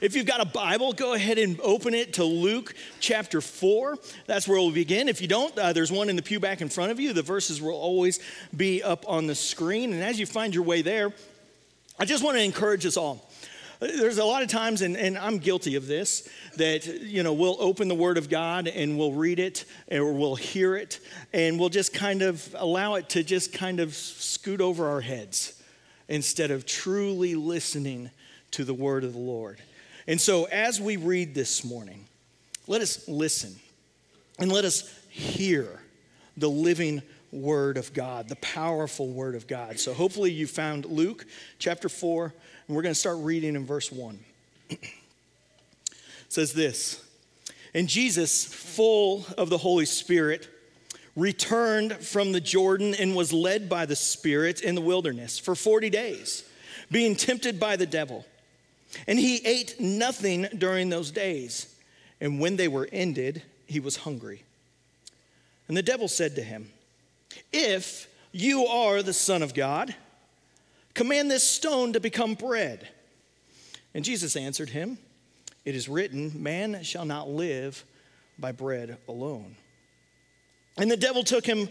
If you've got a Bible, go ahead and open it to Luke chapter 4. That's where we'll begin. If you don't, uh, there's one in the pew back in front of you. The verses will always be up on the screen. And as you find your way there, I just want to encourage us all. There's a lot of times, and, and I'm guilty of this, that, you know, we'll open the Word of God and we'll read it or we'll hear it and we'll just kind of allow it to just kind of scoot over our heads instead of truly listening to the Word of the Lord. And so, as we read this morning, let us listen and let us hear the living Word of God, the powerful Word of God. So, hopefully, you found Luke chapter 4, and we're going to start reading in verse 1. it says this And Jesus, full of the Holy Spirit, returned from the Jordan and was led by the Spirit in the wilderness for 40 days, being tempted by the devil. And he ate nothing during those days. And when they were ended, he was hungry. And the devil said to him, If you are the Son of God, command this stone to become bread. And Jesus answered him, It is written, Man shall not live by bread alone. And the devil took him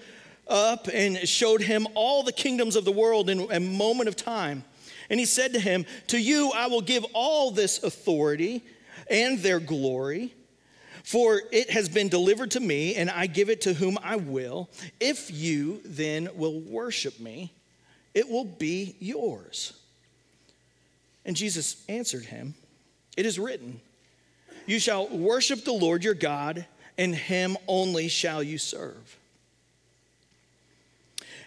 up and showed him all the kingdoms of the world in a moment of time and he said to him, To you I will give all this authority and their glory, for it has been delivered to me, and I give it to whom I will. If you then will worship me, it will be yours. And Jesus answered him, It is written, You shall worship the Lord your God, and him only shall you serve.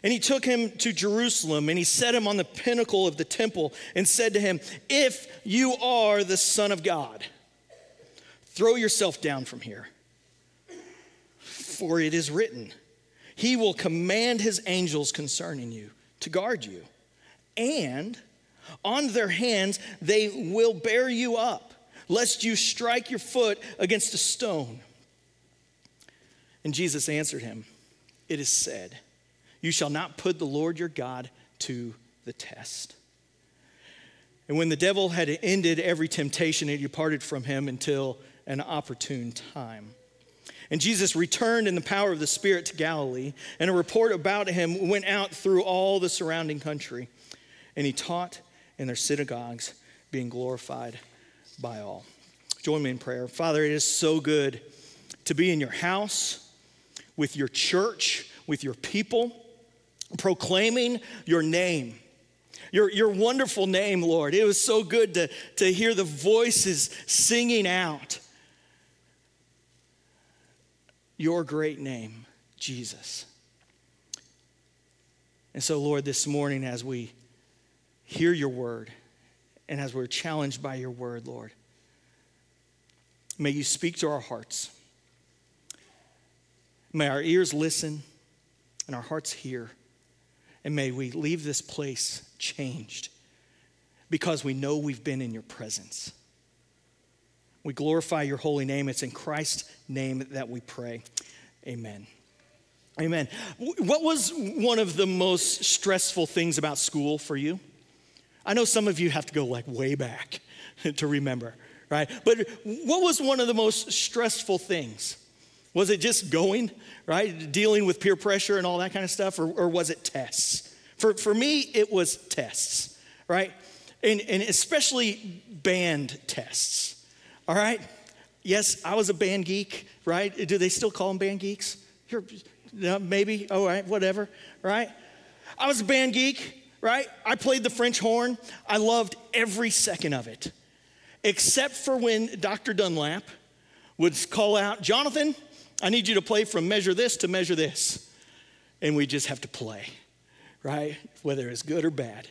And he took him to Jerusalem and he set him on the pinnacle of the temple and said to him, If you are the Son of God, throw yourself down from here. For it is written, He will command His angels concerning you to guard you, and on their hands they will bear you up, lest you strike your foot against a stone. And Jesus answered him, It is said, you shall not put the Lord your God to the test. And when the devil had ended every temptation, he departed from him until an opportune time. And Jesus returned in the power of the Spirit to Galilee, and a report about him went out through all the surrounding country. And he taught in their synagogues, being glorified by all. Join me in prayer. Father, it is so good to be in your house, with your church, with your people proclaiming your name. Your, your wonderful name, Lord. It was so good to, to hear the voices singing out your great name, Jesus. And so, Lord, this morning, as we hear your word and as we're challenged by your word, Lord, may you speak to our hearts. May our ears listen and our hearts hear. And may we leave this place changed because we know we've been in your presence. We glorify your holy name. It's in Christ's name that we pray. Amen. Amen. What was one of the most stressful things about school for you? I know some of you have to go like way back to remember, right? But what was one of the most stressful things? Was it just going, right? Dealing with peer pressure and all that kind of stuff, or, or was it tests? For, for me, it was tests, right? And, and especially band tests, all right? Yes, I was a band geek, right? Do they still call them band geeks? You're, maybe, all right, whatever, right? I was a band geek, right? I played the French horn. I loved every second of it, except for when Dr. Dunlap would call out, Jonathan, I need you to play from measure this to measure this. And we just have to play, right? Whether it's good or bad.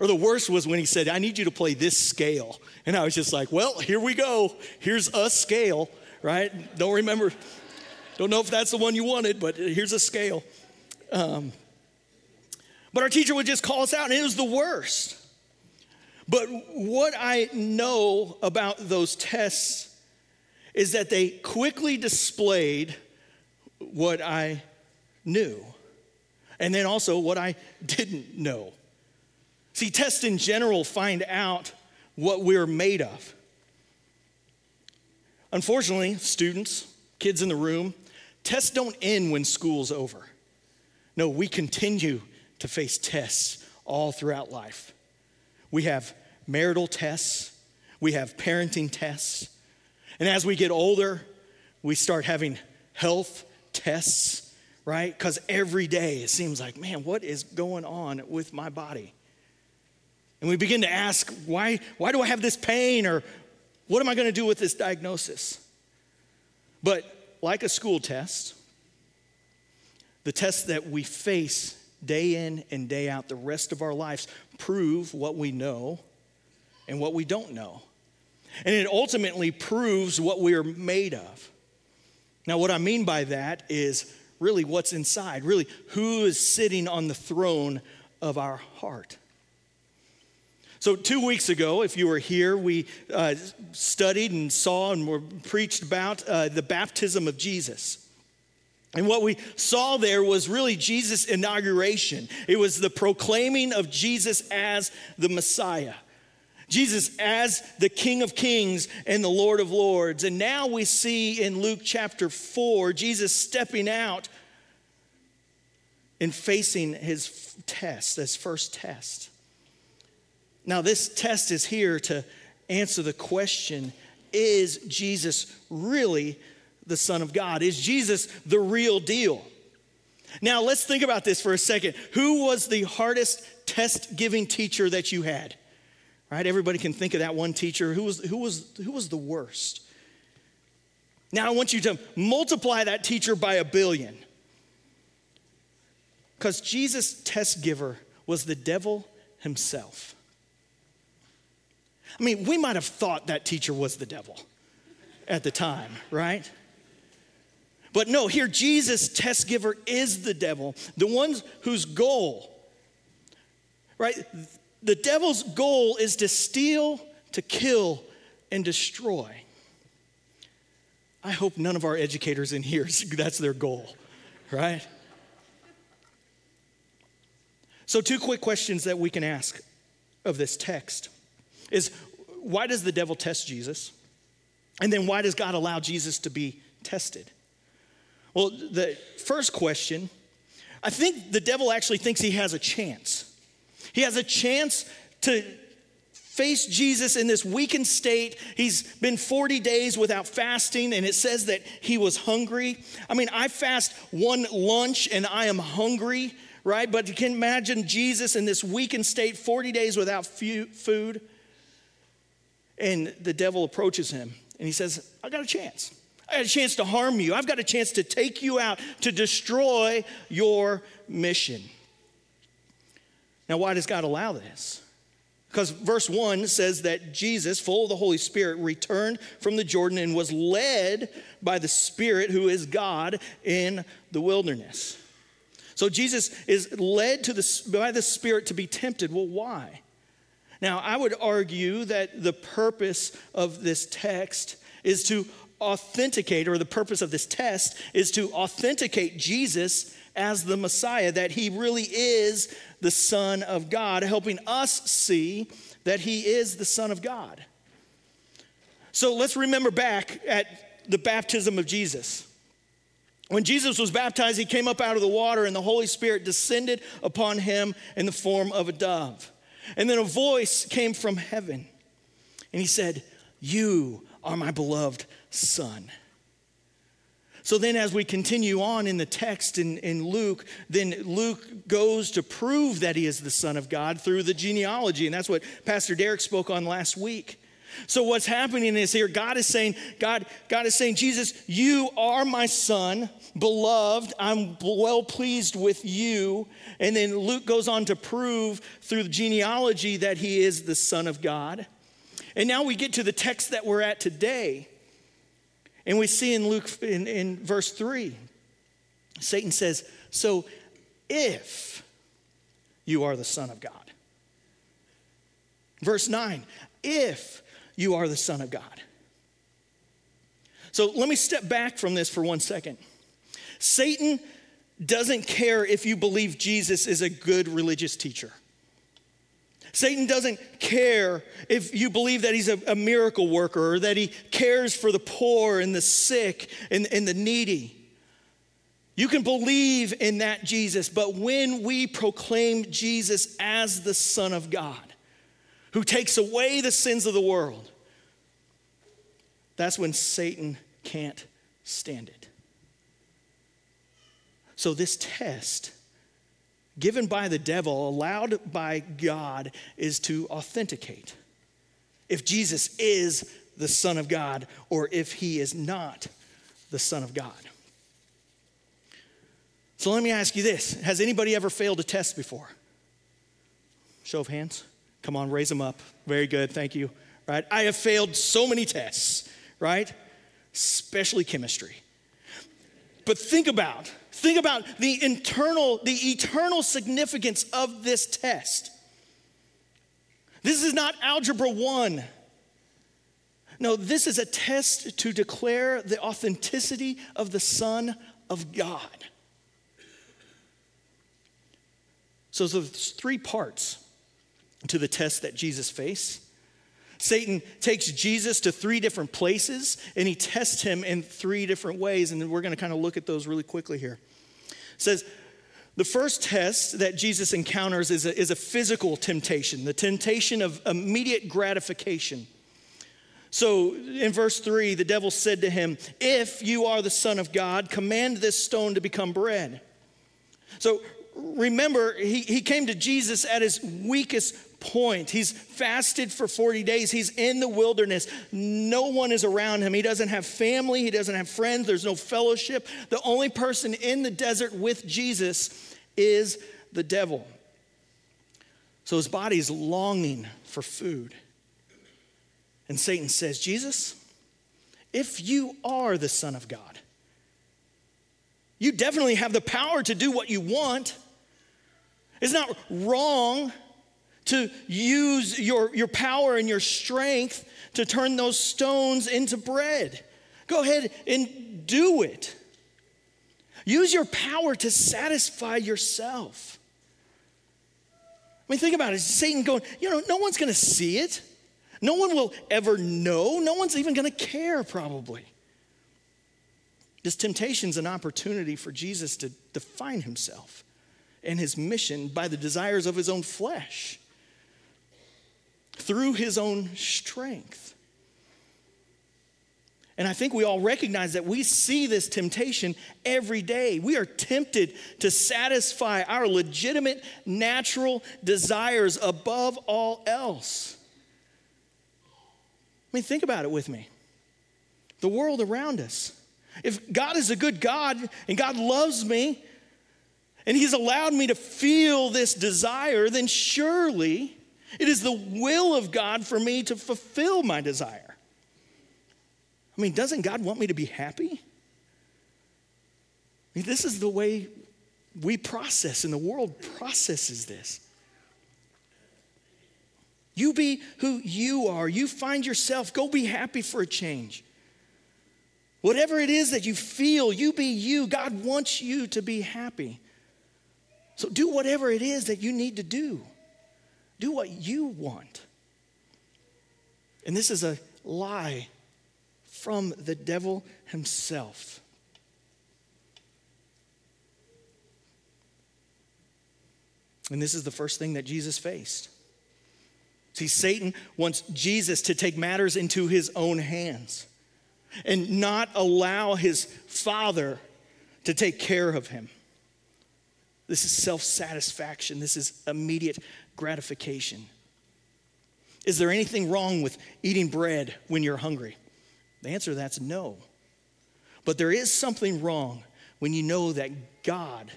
Or the worst was when he said, I need you to play this scale. And I was just like, well, here we go. Here's a scale, right? Don't remember, don't know if that's the one you wanted, but here's a scale. Um, but our teacher would just call us out, and it was the worst. But what I know about those tests is that they quickly displayed what I knew and then also what I didn't know. See, tests in general find out what we're made of. Unfortunately, students, kids in the room, tests don't end when school's over. No, we continue to face tests all throughout life. We have marital tests, we have parenting tests, and as we get older, we start having health tests, right? Because every day it seems like, man, what is going on with my body? And we begin to ask, why, why do I have this pain? Or what am I going to do with this diagnosis? But like a school test, the tests that we face day in and day out the rest of our lives prove what we know and what we don't know. And it ultimately proves what we are made of. Now, what I mean by that is really what's inside, really who is sitting on the throne of our heart. So, two weeks ago, if you were here, we uh, studied and saw and were preached about uh, the baptism of Jesus. And what we saw there was really Jesus' inauguration. It was the proclaiming of Jesus as the Messiah. Jesus as the King of Kings and the Lord of Lords. And now we see in Luke chapter 4, Jesus stepping out and facing his test, his first test. Now, this test is here to answer the question Is Jesus really the Son of God? Is Jesus the real deal? Now, let's think about this for a second. Who was the hardest test giving teacher that you had? Right? Everybody can think of that one teacher. Who was, who was, who was the worst? Now I want you to multiply that teacher by a billion. Because Jesus' test giver was the devil himself. I mean, we might have thought that teacher was the devil at the time, right? But no, here Jesus' test giver is the devil, the ones whose goal, right? The devil's goal is to steal, to kill, and destroy. I hope none of our educators in here, that's their goal, right? So, two quick questions that we can ask of this text is why does the devil test Jesus? And then why does God allow Jesus to be tested? Well, the first question, I think the devil actually thinks he has a chance. He has a chance to face Jesus in this weakened state. He's been 40 days without fasting, and it says that he was hungry. I mean, I fast one lunch and I am hungry, right? But you can imagine Jesus in this weakened state, 40 days without food. And the devil approaches him and he says, I got a chance. I got a chance to harm you. I've got a chance to take you out, to destroy your mission. Now, why does God allow this? Because verse 1 says that Jesus, full of the Holy Spirit, returned from the Jordan and was led by the Spirit, who is God, in the wilderness. So Jesus is led to the, by the Spirit to be tempted. Well, why? Now, I would argue that the purpose of this text is to authenticate, or the purpose of this test is to authenticate Jesus as the Messiah, that he really is the Son of God, helping us see that he is the Son of God. So let's remember back at the baptism of Jesus. When Jesus was baptized, he came up out of the water, and the Holy Spirit descended upon him in the form of a dove. And then a voice came from heaven, and he said, You are my beloved Son. So then, as we continue on in the text in, in Luke, then Luke goes to prove that he is the Son of God through the genealogy. And that's what Pastor Derek spoke on last week. So what's happening is here, God is saying, God, God is saying, Jesus, you are my son, beloved. I'm well pleased with you. And then Luke goes on to prove through the genealogy that he is the Son of God. And now we get to the text that we're at today. And we see in Luke, in, in verse 3, Satan says, So if you are the Son of God. Verse 9, if you are the Son of God. So let me step back from this for one second. Satan doesn't care if you believe Jesus is a good religious teacher. Satan doesn't care if you believe that he's a, a, miracle worker or that he cares for the poor and the sick and, and the needy. You can believe in that Jesus, but when we proclaim Jesus as the Son of God, who takes away the sins of the world, that's when Satan can't stand it. So, this test given by the devil, allowed by God, is to authenticate if Jesus is the Son of God or if he is not the Son of God. So let me ask you this Has anybody ever failed a test before? Show of hands. Come on, raise them up. Very good, thank you. Right? I have failed so many tests, right? Especially chemistry. But think about Think about the internal, the eternal significance of this test. This is not algebra one. No, this is a test to declare the authenticity of the Son of God. So there's three parts to the test that Jesus faced. Satan takes Jesus to three different places and he tests him in three different ways. And we're going to kind of look at those really quickly here says, the first test that Jesus encounters is a, is a physical temptation, the temptation of immediate gratification. So in verse 3, the devil said to him, If you are the Son of God, command this stone to become bread. So remember, he, he came to Jesus at his weakest point. He's fasted for 40 days. He's in the wilderness. No one is around him. He doesn't have family. He doesn't have friends. There's no fellowship. The only person in the desert with Jesus is the devil. So his body is longing for food. And Satan says, Jesus, if you are the Son of God, you definitely have the power to do what you want. It's not wrong to use your, your power and your strength to turn those stones into bread. Go ahead and do it. Use your power to satisfy yourself. I mean, think about it. Satan going, you know, no one's going to see it. No one will ever know. No one's even going to care, probably. This temptation is an opportunity for Jesus to define himself and his mission by the desires of his own flesh through his own strength. And I think we all recognize that we see this temptation every day. We are tempted to satisfy our legitimate natural desires above all else. I mean, think about it with me. The world around us. If God is a good God and God loves me and He's allowed me to feel this desire, then surely it is the will of God for me to fulfill my desire. I mean, doesn't God want me to be happy? I mean, this is the way we process, and the world processes this. You be who you are. You find yourself. Go be happy for a change. Whatever it is that you feel, you be you. God wants you to be happy. So do whatever it is that you need to do. Do what you want. And this is a lie from the devil himself. And this is the first thing that Jesus faced. See, Satan wants Jesus to take matters into his own hands and not allow his father to take care of him. This is self satisfaction. This is immediate gratification. Is there anything wrong with eating bread when you're hungry? The answer to that's no. But there is something wrong when you know that God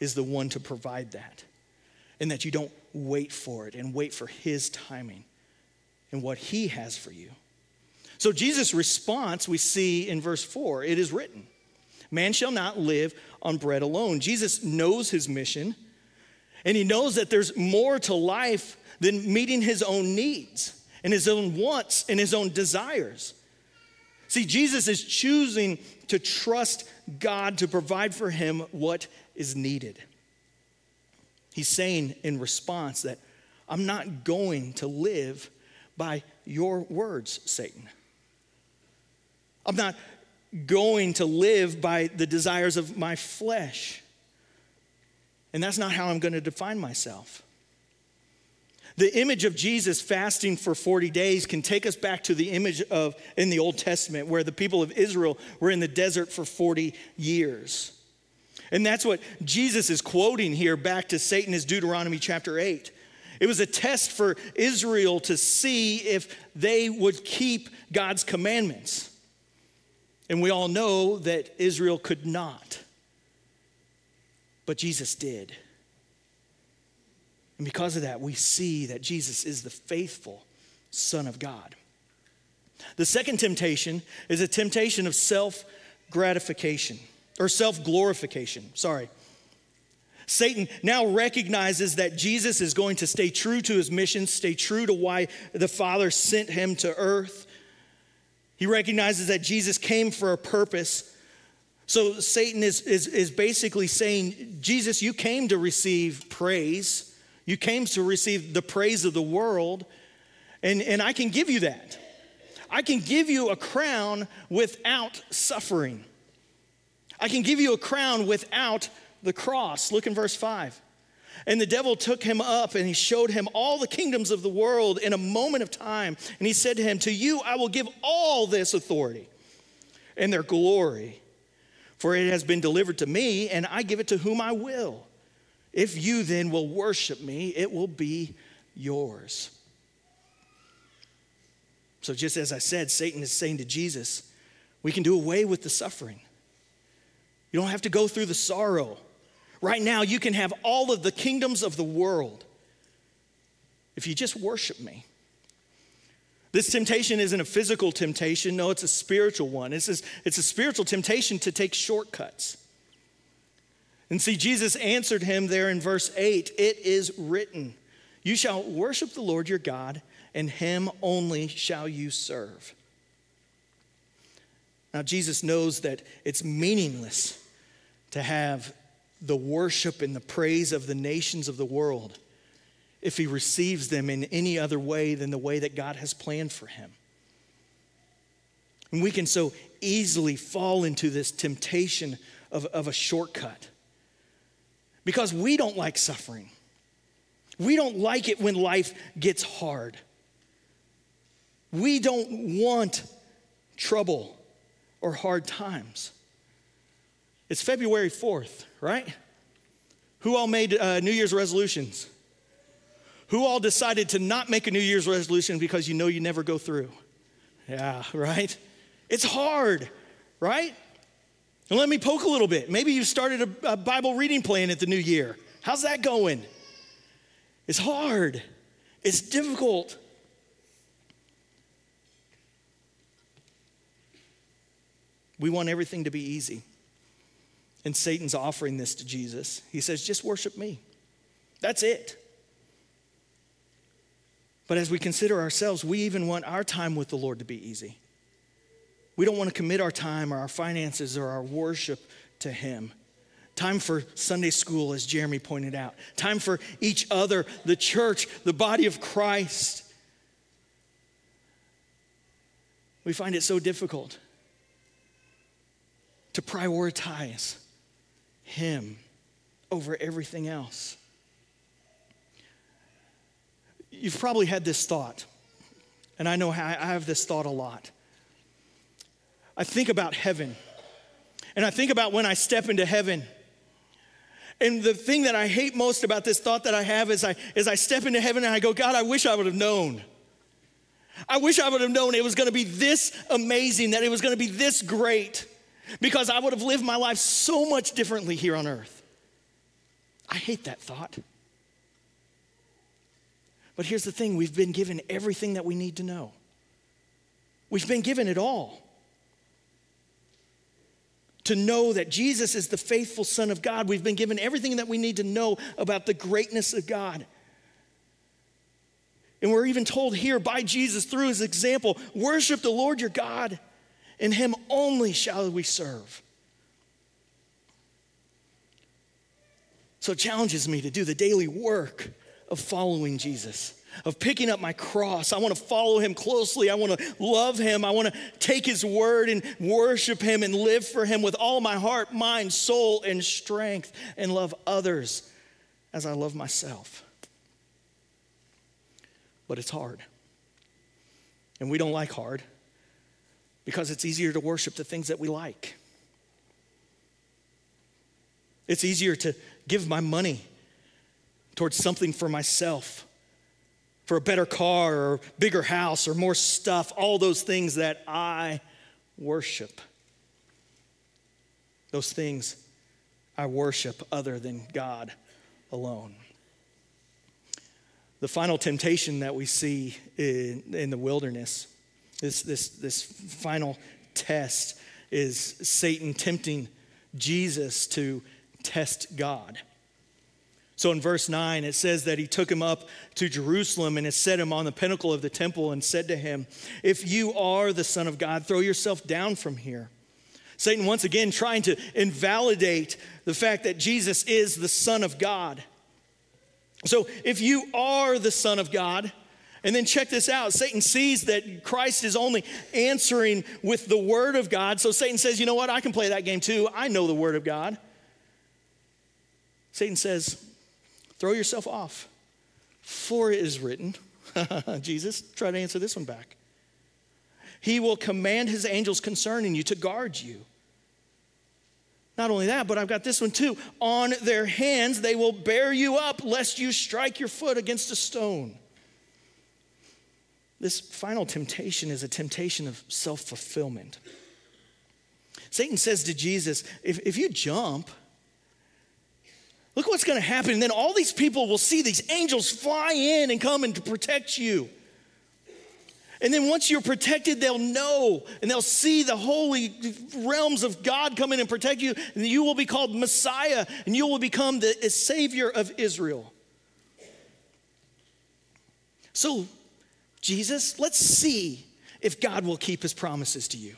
is the one to provide that and that you don't wait for it and wait for His timing and what He has for you. So, Jesus' response we see in verse 4 it is written, Man shall not live on bread alone. Jesus knows his mission and he knows that there's more to life than meeting his own needs and his own wants and his own desires. See, Jesus is choosing to trust God to provide for him what is needed. He's saying in response that I'm not going to live by your words, Satan. I'm not going to live by the desires of my flesh. And that's not how I'm going to define myself. The image of Jesus fasting for 40 days can take us back to the image of in the Old Testament where the people of Israel were in the desert for 40 years. And that's what Jesus is quoting here back to Satan is Deuteronomy chapter 8. It was a test for Israel to see if they would keep God's commandments. And we all know that Israel could not. But Jesus did. And because of that, we see that Jesus is the faithful Son of God. The second temptation is a temptation of self gratification or self glorification. Sorry. Satan now recognizes that Jesus is going to stay true to his mission, stay true to why the Father sent him to earth. He recognizes that Jesus came for a purpose. So Satan is, is, is basically saying, Jesus, you came to receive praise. You came to receive the praise of the world, and, and I can give you that. I can give you a crown without suffering. I can give you a crown without the cross. Look in verse 5. And the devil took him up and he showed him all the kingdoms of the world in a moment of time. And he said to him, To you I will give all this authority and their glory, for it has been delivered to me, and I give it to whom I will. If you then will worship me, it will be yours. So, just as I said, Satan is saying to Jesus, we can do away with the suffering. You don't have to go through the sorrow. Right now, you can have all of the kingdoms of the world if you just worship me. This temptation isn't a physical temptation, no, it's a spiritual one. It's a, it's a spiritual temptation to take shortcuts. And see, Jesus answered him there in verse 8 It is written, You shall worship the Lord your God, and him only shall you serve. Now, Jesus knows that it's meaningless to have the worship and the praise of the nations of the world if he receives them in any other way than the way that God has planned for him. And we can so easily fall into this temptation of, of a shortcut because we don't like suffering. We don't like it when life gets hard. We don't want trouble or hard times. It's February 4th, right? Who all made uh, New Year's resolutions? Who all decided to not make a New Year's resolution because you know you never go through? Yeah, right? It's hard, right? And let me poke a little bit. Maybe you started a, a Bible reading plan at the new year. How's that going? It's hard, it's difficult. We want everything to be easy. And Satan's offering this to Jesus. He says, just worship me. That's it. But as we consider ourselves, we even want our time with the Lord to be easy. We don't want to commit our time or our finances or our worship to Him. Time for Sunday school, as Jeremy pointed out. Time for each other, the church, the body of Christ. We find it so difficult to prioritize Him over everything else. You've probably had this thought, and I know I have this thought a lot. I think about heaven. And I think about when I step into heaven. And the thing that I hate most about this thought that I have is I, is I step into heaven and I go, God, I wish I would have known. I wish I would have known it was going to be this amazing, that it was going to be this great, because I would have lived my life so much differently here on earth. I hate that thought. But here's the thing we've been given everything that we need to know, we've been given it all to know that Jesus is the faithful Son of God. We've been given everything that we need to know about the greatness of God. And we're even told here by Jesus through his example worship the Lord your God, and him only shall we serve. So it challenges me to do the daily work of following Jesus of picking up my cross. I want to follow him closely. I want to love him. I want to take his word and worship him and live for him with all my heart, mind, soul, and strength, and love others as I love myself. But it's hard. And we don't like hard because it's easier to worship the things that we like. It's easier to give my money towards something for myself for a better car or bigger house or more stuff, all those things that I worship. Those things I worship other than God alone. The final temptation that we see in, in the wilderness, this, this, this final test, is Satan tempting Jesus to test God. So in verse 9, it says that he took him up to Jerusalem and set him on the pinnacle of the temple and said to him, If you are the Son of God, throw yourself down from here. Satan, once again, trying to invalidate the fact that Jesus is the Son of God. So if you are the Son of God, and then check this out Satan sees that Christ is only answering with the Word of God. So Satan says, You know what? I can play that game too. I know the Word of God. Satan says, Throw yourself off. For it is written, Jesus, try to answer this one back. He will command his angels concerning you to guard you. Not only that, but I've got this one too. On their hands they will bear you up, lest you strike your foot against a stone. This final temptation is a temptation of self fulfillment. Satan says to Jesus, if, if you jump, Look what's going to happen. And then all these people will see these angels fly in and come and to protect you. And then once you're protected, they'll know and they'll see the holy realms of God come in and protect you. And you will be called Messiah and you will become the Savior of Israel. So, Jesus, let's see if God will keep his promises to you.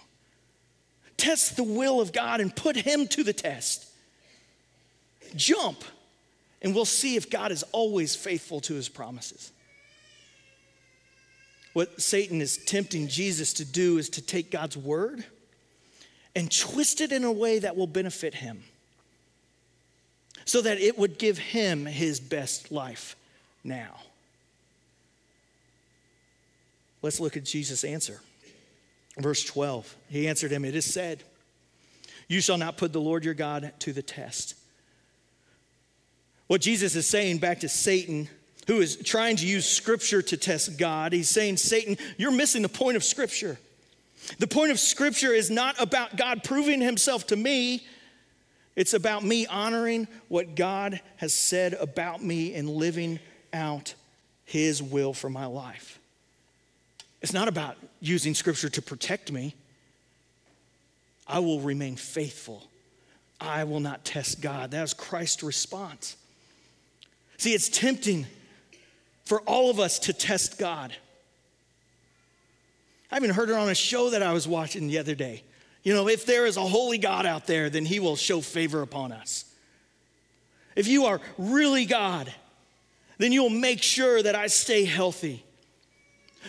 Test the will of God and put him to the test jump, and we'll see if God is always faithful to his promises. What Satan is tempting Jesus to do is to take God's word and twist it in a way that will benefit him so that it would give him his best life now. Let's look at Jesus' answer. Verse 12. He answered him, It is said, You shall not put the Lord your God to the test. What Jesus is saying back to Satan, who is trying to use scripture to test God, he's saying, Satan, you're missing the point of scripture. The point of scripture is not about God proving himself to me. It's about me honoring what God has said about me and living out his will for my life. It's not about using scripture to protect me. I will remain faithful. I will not test God. That is Christ's response. See, it's tempting for all of us to test God. I even heard it on a show that I was watching the other day. You know, if there is a holy God out there, then he will show favor upon us. If you are really God, then you will make sure that I stay healthy.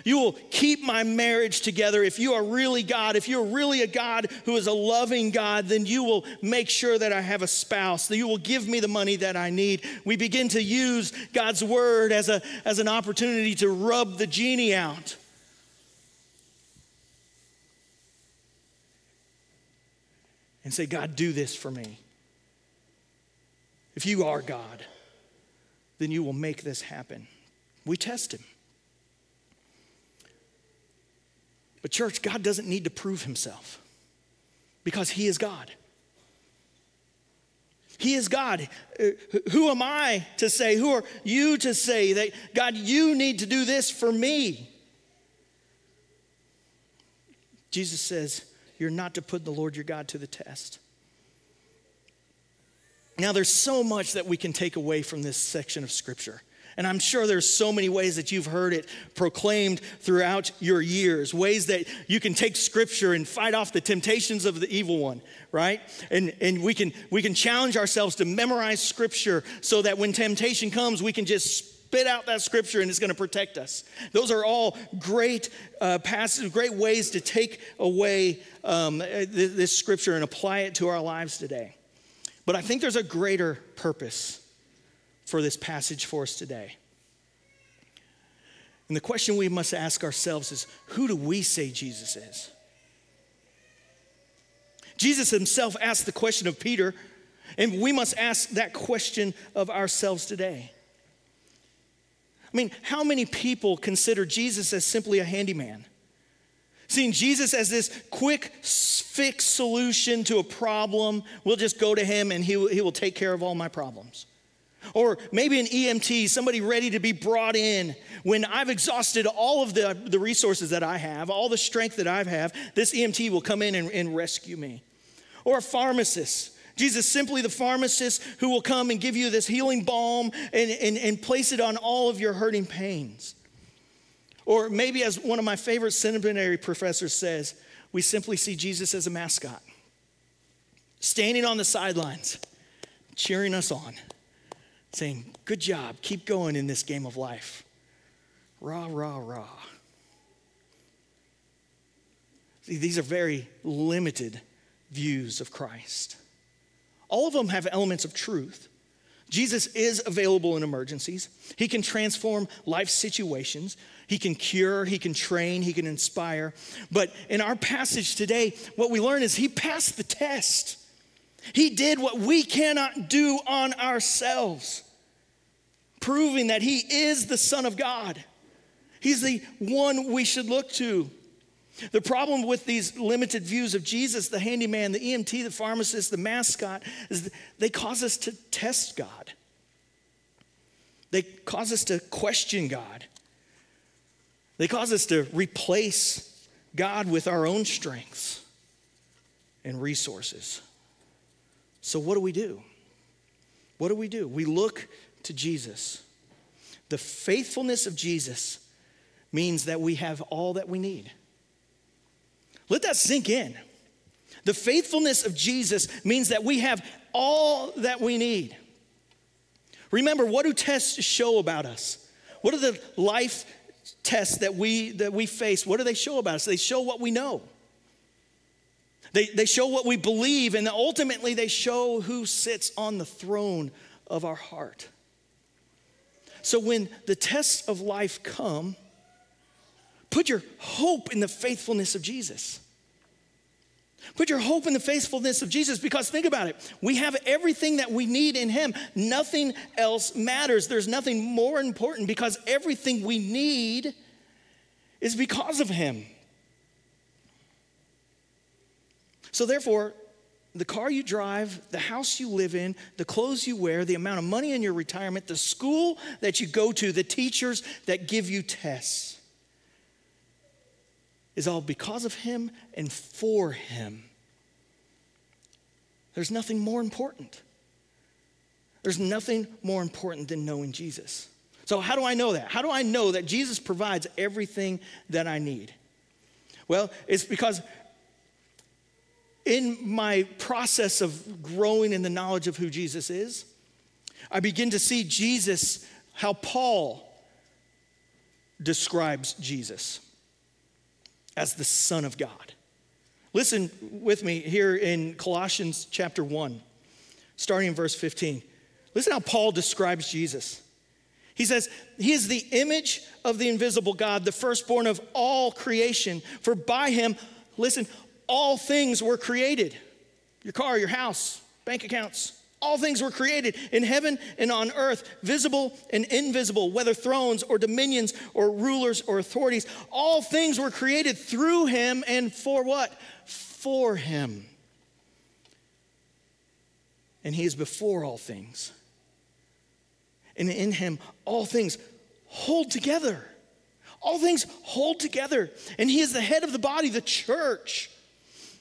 You will keep my marriage together. If you are really God, if you're really a God who is a loving God, then you will make sure that I have a spouse, that you will give me the money that I need. We begin to use God's word as, a, as an opportunity to rub the genie out. And say, God, do this for me. If you are God, then you will make this happen. We test him. But, church, God doesn't need to prove himself because he is God. He is God. Uh, who am I to say? Who are you to say that, God, you need to do this for me? Jesus says, You're not to put the Lord your God to the test. Now, there's so much that we can take away from this section of Scripture. And I'm sure there's so many ways that you've heard it proclaimed throughout your years, ways that you can take scripture and fight off the temptations of the evil one, right? And, and we, can, we can challenge ourselves to memorize scripture so that when temptation comes, we can just spit out that scripture and it's going to protect us. Those are all great uh, passages, great ways to take away um, this scripture and apply it to our lives today. But I think there's a greater purpose for this passage for us today. And the question we must ask ourselves is who do we say Jesus is? Jesus himself asked the question of Peter, and we must ask that question of ourselves today. I mean, how many people consider Jesus as simply a handyman? Seeing Jesus as this quick fix solution to a problem, we'll just go to him and he he will take care of all my problems. Or maybe an EMT, somebody ready to be brought in. When I've exhausted all of the, the resources that I have, all the strength that I have, this EMT will come in and, and rescue me. Or a pharmacist. Jesus, simply the pharmacist who will come and give you this healing balm and, and, and place it on all of your hurting pains. Or maybe, as one of my favorite seminary professors says, we simply see Jesus as a mascot, standing on the sidelines, cheering us on, saying, Good job, keep going in this game of life. Rah, rah, rah. See, these are very limited views of Christ. All of them have elements of truth. Jesus is available in emergencies. He can transform life situations. He can cure, he can train, he can inspire. But in our passage today, what we learn is he passed the test. He did what we cannot do on ourselves, proving that he is the Son of God. He's the one we should look to. The problem with these limited views of Jesus, the handyman, the EMT, the pharmacist, the mascot, is they cause us to test God. They cause us to question God. They cause us to replace God with our own strengths and resources. So, what do we do? What do we do? We look to Jesus. The faithfulness of Jesus means that we have all that we need. Let that sink in. The faithfulness of Jesus means that we have all that we need. Remember, what do tests show about us? What are the life tests that we, that we face, what do they show about us? They show what we know. They, they show what we believe, and ultimately they show who sits on the throne of our heart. So when the tests of life come, put your hope in the faithfulness of Jesus. Put your hope in the faithfulness of Jesus because think about it. We have everything that we need in Him. Nothing else matters. There's nothing more important because everything we need is because of Him. So, therefore, the car you drive, the house you live in, the clothes you wear, the amount of money in your retirement, the school that you go to, the teachers that give you tests is all because of Him and for Him. There's nothing more important. There's nothing more important than knowing Jesus. So, how do I know that? How do I know that Jesus provides everything that I need? Well, it's because in my process of growing in the knowledge of who Jesus is, I begin to see Jesus, how Paul describes Jesus as the Son of God. Listen with me here in Colossians chapter 1, starting in verse 15. Listen how Paul describes Jesus. He says, He is the image of the invisible God, the firstborn of all creation. For by him, listen, all things were created your car, your house, bank accounts, all things were created in heaven and on earth, visible and invisible, whether thrones or dominions or rulers or authorities. All things were created through him and for what? For him. And he is before all things. And in him, all things hold together. All things hold together. And he is the head of the body, the church.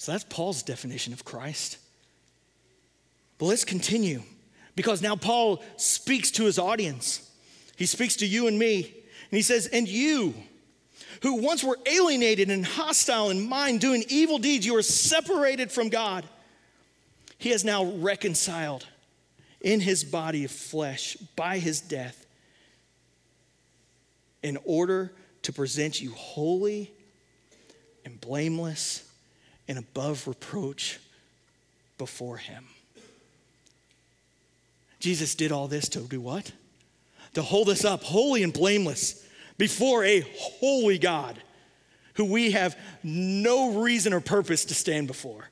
So that's Paul's definition of Christ. But let's continue because now Paul speaks to his audience. He speaks to you and me, and he says, And you, who once were alienated and hostile in mind, doing evil deeds, you are separated from God. He has now reconciled in his body of flesh by his death in order to present you holy and blameless and above reproach before him. Jesus did all this to do what? To hold us up holy and blameless before a holy God who we have no reason or purpose to stand before.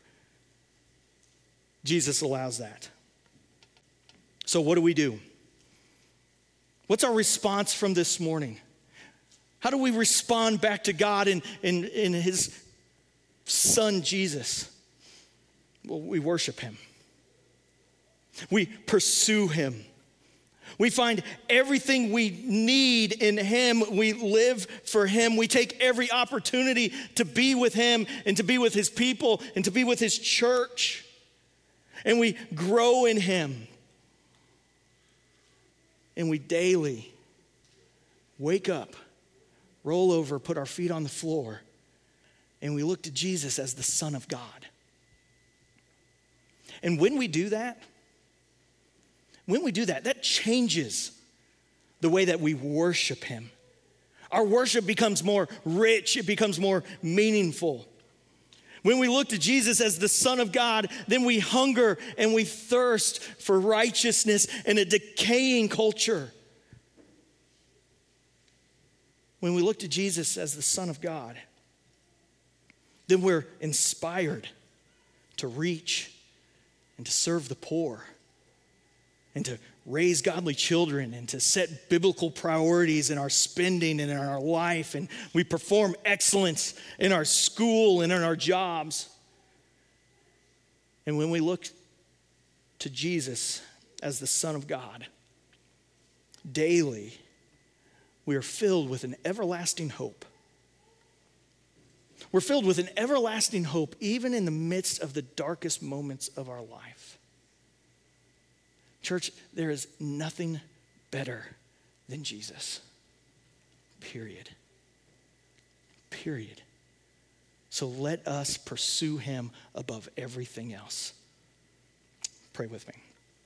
Jesus allows that. So, what do we do? What's our response from this morning? How do we respond back to God in, in, in His Son, Jesus? Well, we worship Him, we pursue Him. We find everything we need in Him. We live for Him. We take every opportunity to be with Him and to be with His people and to be with His church. And we grow in Him. And we daily wake up roll over, put our feet on the floor, and we look to Jesus as the Son of God. And when we do that, when we do that, that changes the way that we worship Him. Our worship becomes more rich, it becomes more meaningful. When we look to Jesus as the Son of God, then we hunger and we thirst for righteousness in a decaying culture. When we look to Jesus as the Son of God, then we're inspired to reach and to serve the poor and to raise godly children and to set biblical priorities in our spending and in our life. And we perform excellence in our school and in our jobs. And when we look to Jesus as the Son of God, daily, we are filled with an everlasting hope. We're filled with an everlasting hope even in the midst of the darkest moments of our life. Church, there is nothing better than Jesus. Period. Period. So let us pursue him above everything else. Pray with me.